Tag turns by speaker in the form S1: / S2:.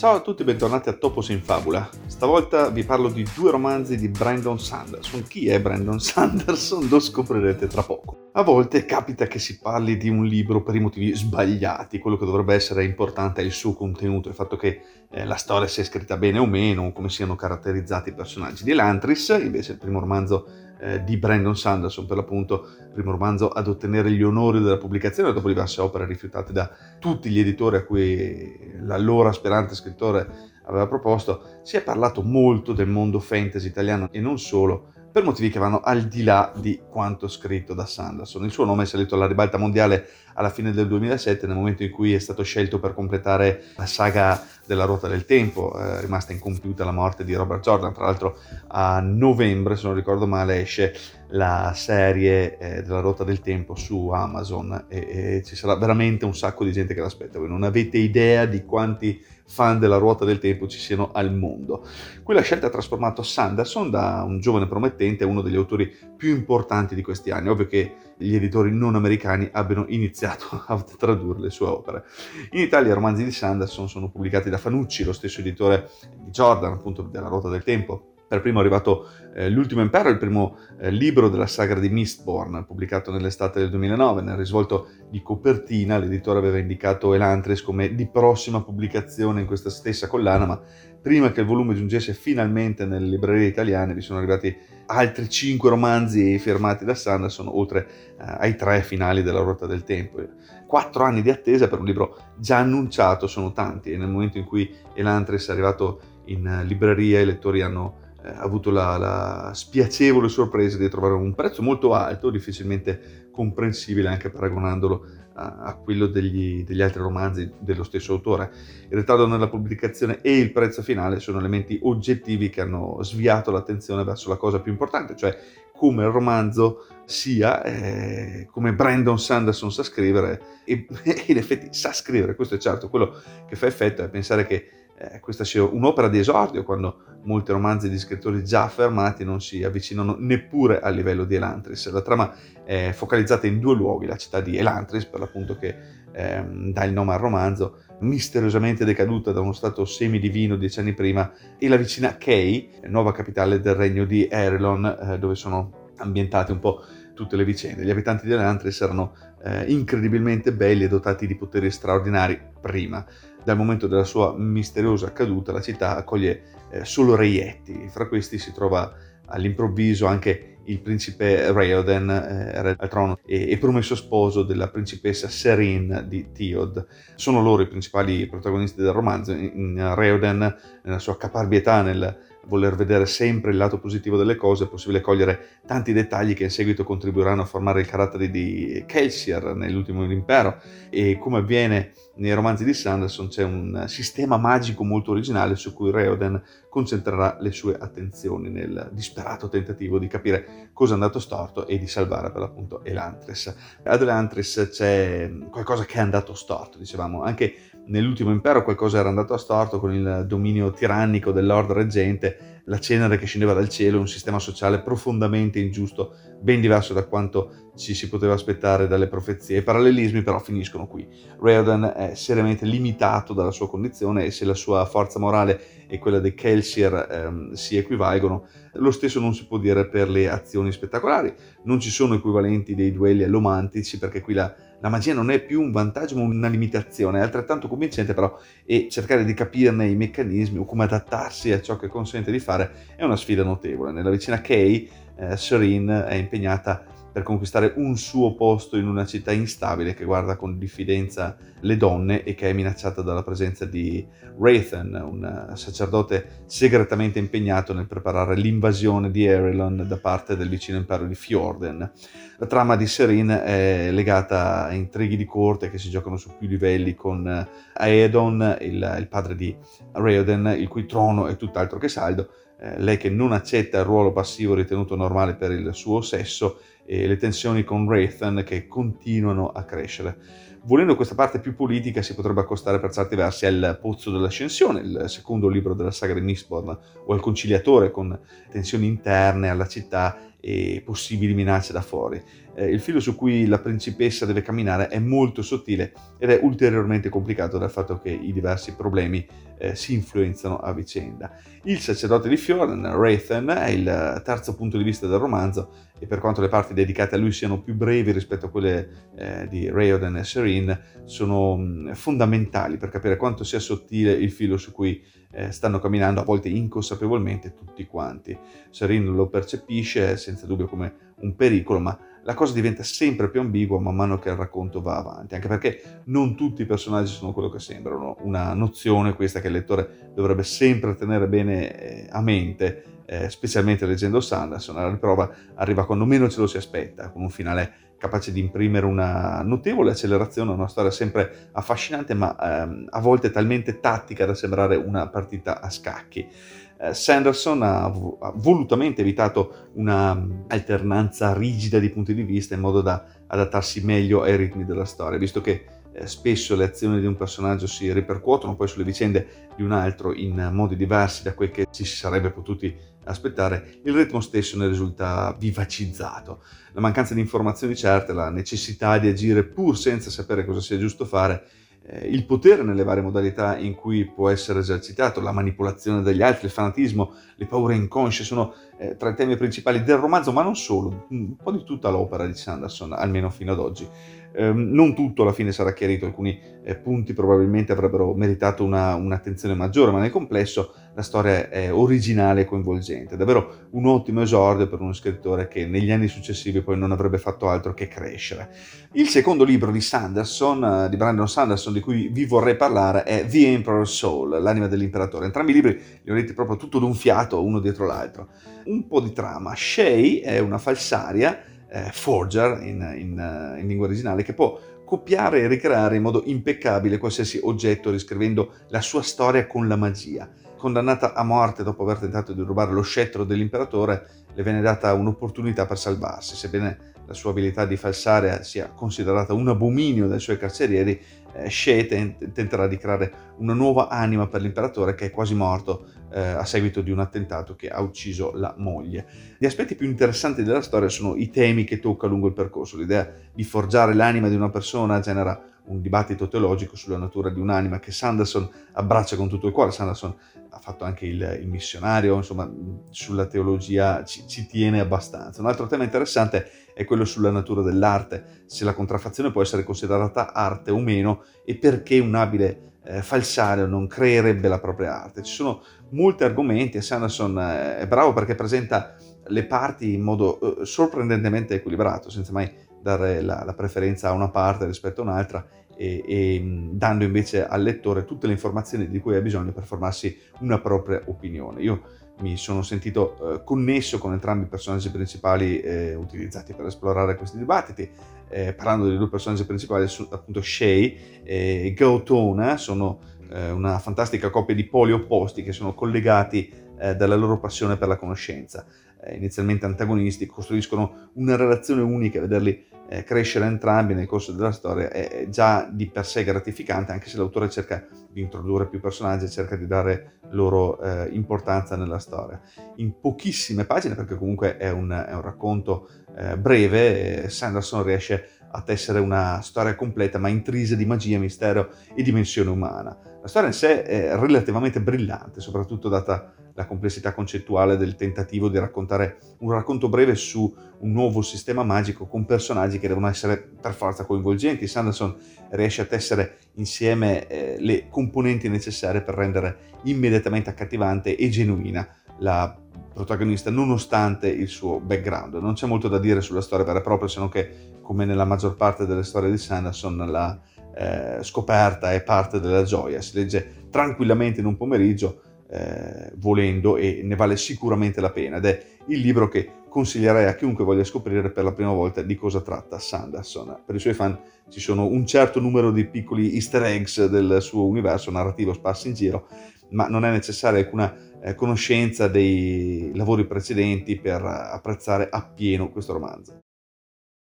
S1: Ciao a tutti e bentornati a Topos in Fabula. Stavolta vi parlo di due romanzi di Brandon Sanderson. Chi è Brandon Sanderson? Lo scoprirete tra poco. A volte capita che si parli di un libro per i motivi sbagliati, quello che dovrebbe essere importante è il suo contenuto, il fatto che eh, la storia sia scritta bene o meno, come siano caratterizzati i personaggi. Di Elantris, invece il primo romanzo eh, di Brandon Sanderson, per l'appunto, primo romanzo ad ottenere gli onori della pubblicazione dopo diverse opere rifiutate da tutti gli editori a cui l'allora aspirante scrittore aveva proposto, si è parlato molto del mondo fantasy italiano e non solo, per motivi che vanno al di là di quanto scritto da Sanderson. Il suo nome è salito alla ribalta mondiale alla fine del 2007, nel momento in cui è stato scelto per completare la saga della Ruota del Tempo, eh, rimasta incompiuta la morte di Robert Jordan. Tra l'altro a novembre, se non ricordo male, esce la serie eh, della Ruota del Tempo su Amazon e, e ci sarà veramente un sacco di gente che l'aspetta. Voi non avete idea di quanti fan della ruota del tempo ci siano al mondo. Quella scelta ha trasformato Sanderson da un giovane promettente a uno degli autori più importanti di questi anni. Ovvio che gli editori non americani abbiano iniziato a tradurre le sue opere. In Italia i romanzi di Sanderson sono pubblicati da Fanucci, lo stesso editore di Jordan, appunto della ruota del tempo per primo è arrivato eh, L'ultimo impero, il primo eh, libro della saga di Mistborn, pubblicato nell'estate del 2009. Nel risvolto di copertina l'editore aveva indicato Elantris come di prossima pubblicazione in questa stessa collana, ma prima che il volume giungesse finalmente nelle librerie italiane vi sono arrivati altri cinque romanzi firmati da Sanderson, oltre eh, ai tre finali della Ruota del Tempo. Quattro anni di attesa per un libro già annunciato sono tanti e nel momento in cui Elantris è arrivato in libreria i lettori hanno eh, avuto la, la, spiacevole sorpresa di trovare un prezzo molto alto, difficilmente comprensibile anche paragonandolo a, a quello degli, degli, altri romanzi dello stesso autore. Il ritardo nella pubblicazione e il prezzo finale sono elementi oggettivi che hanno sviato l'attenzione verso la cosa più importante, cioè come il romanzo sia, eh, come Brandon Sanderson sa scrivere, e, e in effetti sa scrivere, questo è certo, quello che fa effetto è pensare che eh, questa sia un'opera di esordio quando molti romanzi di scrittori già affermati non si avvicinano neppure al livello di Elantris. La trama è focalizzata in due luoghi, la città di Elantris, per l'appunto che eh, dà il nome al romanzo, misteriosamente decaduta da uno stato semidivino dieci anni prima, e la vicina Kay, nuova capitale del regno di Erelon, eh, dove sono ambientate un po' tutte le vicende. Gli abitanti di Elantris erano eh, incredibilmente belli e dotati di poteri straordinari prima. Dal momento della sua misteriosa caduta la città accoglie eh, solo reietti, fra questi si trova all'improvviso anche il principe Raoden, eh, re al trono, e, e, promesso sposo della principessa Serene di Theod. Sono loro i principali protagonisti del romanzo. In, in Raoden, nella sua caparbietà nel voler vedere sempre il lato positivo delle cose, è possibile cogliere tanti dettagli che in seguito contribuiranno a formare il carattere di Kelsier nell'ultimo impero e come avviene nei romanzi di Sanderson c'è un sistema magico molto originale su cui Reoden concentrerà le sue attenzioni nel disperato tentativo di capire cosa è andato storto e di salvare per l'appunto Elantris. Ad Elantris c'è qualcosa che è andato storto, dicevamo, anche nell'ultimo impero qualcosa era andato a storto con il dominio tirannico del Lord Reggente, la cenere che scendeva dal cielo, un sistema sociale profondamente ingiusto, ben diverso da quanto ci si poteva aspettare dalle profezie. I parallelismi però finiscono qui. Raoden è seriamente limitato dalla sua condizione e se la sua forza morale e quella dei Kelsier ehm, si equivalgono, lo stesso non si può dire per le azioni spettacolari. Non ci sono equivalenti dei duelli allomantici perché qui la la magia non è più un vantaggio ma una limitazione, è altrettanto convincente però e cercare di capirne i meccanismi o come adattarsi a ciò che consente di fare è una sfida notevole. Nella vicina Kay, eh, Serene è impegnata per conquistare un suo posto in una città instabile che guarda con diffidenza le donne e che è minacciata dalla presenza di Rathan, un sacerdote segretamente impegnato nel preparare l'invasione di Erelon da parte del vicino impero di Fjorden. La trama di Serene è legata a intrighi di corte che si giocano su più livelli con Aedon, il, il padre di Raoden, il cui trono è tutt'altro che saldo, eh, lei che non accetta il ruolo passivo ritenuto normale per il suo sesso e le tensioni con Wraithen che continuano a crescere. Volendo questa parte più politica si potrebbe accostare per certi versi al Pozzo dell'Ascensione, il secondo libro della saga di Mistborn, o al Conciliatore con tensioni interne alla città e possibili minacce da fuori. Eh, il filo su cui la principessa deve camminare è molto sottile ed è ulteriormente complicato dal fatto che i diversi problemi eh, si influenzano a vicenda. Il sacerdote di Fjorden, Rathen, è il terzo punto di vista del romanzo e per quanto le parti dedicate a lui siano più brevi rispetto a quelle eh, di Rayoden e Serene, sono fondamentali per capire quanto sia sottile il filo su cui eh, stanno camminando, a volte inconsapevolmente, tutti quanti. Serene lo percepisce senza dubbio come un pericolo, ma la cosa diventa sempre più ambigua man mano che il racconto va avanti, anche perché non tutti i personaggi sono quello che sembrano. Una nozione questa che il lettore dovrebbe sempre tenere bene eh, a mente, eh, specialmente leggendo Sanderson, alla riprova arriva quando meno ce lo si aspetta, con un finale capace di imprimere una notevole accelerazione, una storia sempre affascinante, ma ehm, a volte talmente tattica da sembrare una partita a scacchi. Eh, Sanderson ha, volutamente evitato una mm, alternanza rigida di punti di vista in modo da adattarsi meglio ai ritmi della storia, visto che spesso le azioni di un personaggio si ripercuotono poi sulle vicende di un altro in modi diversi da quel che ci si sarebbe potuti aspettare, il ritmo stesso ne risulta vivacizzato. La mancanza di informazioni certe, la necessità di agire pur senza sapere cosa sia giusto fare, eh, il potere nelle varie modalità in cui può essere esercitato, la manipolazione degli altri, il fanatismo, le paure inconsce sono eh, tra i temi principali del romanzo, ma non solo, un po' di tutta l'opera di Sanderson, almeno fino ad oggi. Eh, non tutto alla fine sarà chiarito, alcuni eh, punti probabilmente avrebbero meritato una, un'attenzione maggiore, ma nel complesso la storia è originale e coinvolgente, davvero un ottimo esordio per uno scrittore che negli anni successivi poi non avrebbe fatto altro che crescere. Il secondo libro di Sanderson, eh, di Brandon Sanderson, di cui vi vorrei parlare, è The Emperor's Soul, l'anima dell'imperatore. Entrambi i libri li ho letti proprio tutto d'un fiato, uno dietro l'altro. Un po' di trama. Shay è una falsaria eh, forger in, in, eh, in lingua originale che può copiare e ricreare in modo impeccabile qualsiasi oggetto riscrivendo la sua storia con la magia. Condannata a morte dopo aver tentato di rubare lo scettro dell'imperatore, le viene data un'opportunità per salvarsi, sebbene la sua abilità di falsare sia considerata un abominio dai suoi carcerieri, eh, Shea tenterà di creare una nuova anima per l'imperatore che è quasi morto eh, a seguito di un attentato che ha ucciso la moglie. Gli aspetti più interessanti della storia sono i temi che tocca lungo il percorso. L'idea di forgiare l'anima di una persona genera un dibattito teologico sulla natura di un'anima che Sanderson abbraccia con tutto il cuore. Sanderson ha fatto anche il, il missionario, insomma, sulla teologia ci, ci, tiene abbastanza. Un altro tema interessante è quello sulla natura dell'arte, se la contraffazione può essere considerata arte o meno e perché un abile eh, falsario non creerebbe la propria arte. Ci sono molti argomenti e Sanderson eh, è bravo perché presenta le parti in modo eh, sorprendentemente equilibrato, senza mai dare la, la preferenza a una parte rispetto a un'altra e, e, dando invece al lettore tutte le informazioni di cui ha bisogno per formarsi una propria opinione. Io mi sono sentito eh, connesso con entrambi i personaggi principali eh, utilizzati per esplorare questi dibattiti. Eh, parlando dei due personaggi principali, appunto Shay e Gautona sono eh, una fantastica coppia di poli opposti che sono collegati eh, dalla loro passione per la conoscenza. Eh, inizialmente antagonisti, costruiscono una relazione unica, vederli eh, crescere entrambi nel corso della storia è già di per sé gratificante, anche se l'autore cerca di introdurre più personaggi e cerca di dare loro eh, importanza nella storia. In pochissime pagine, perché comunque è un, è un racconto eh, breve, Sanderson riesce a tessere una storia completa ma intrisa di magia, mistero e dimensione umana. La storia in sé è relativamente brillante, soprattutto data la complessità concettuale del tentativo di raccontare un racconto breve su un nuovo sistema magico con personaggi che devono essere per forza coinvolgenti. Sanderson riesce a tessere insieme eh, le componenti necessarie per rendere immediatamente accattivante e genuina la protagonista nonostante il suo background. Non c'è molto da dire sulla storia vera e propria, se non che come nella maggior parte delle storie di Sanderson la eh, scoperta è parte della gioia, si legge tranquillamente in un pomeriggio eh, volendo e ne vale sicuramente la pena ed è il libro che consiglierei a chiunque voglia scoprire per la prima volta di cosa tratta Sanderson. Per i suoi fan ci sono un certo numero di piccoli easter eggs del suo universo narrativo sparsi in giro, ma non è necessaria alcuna eh, conoscenza dei lavori precedenti per apprezzare appieno questo romanzo.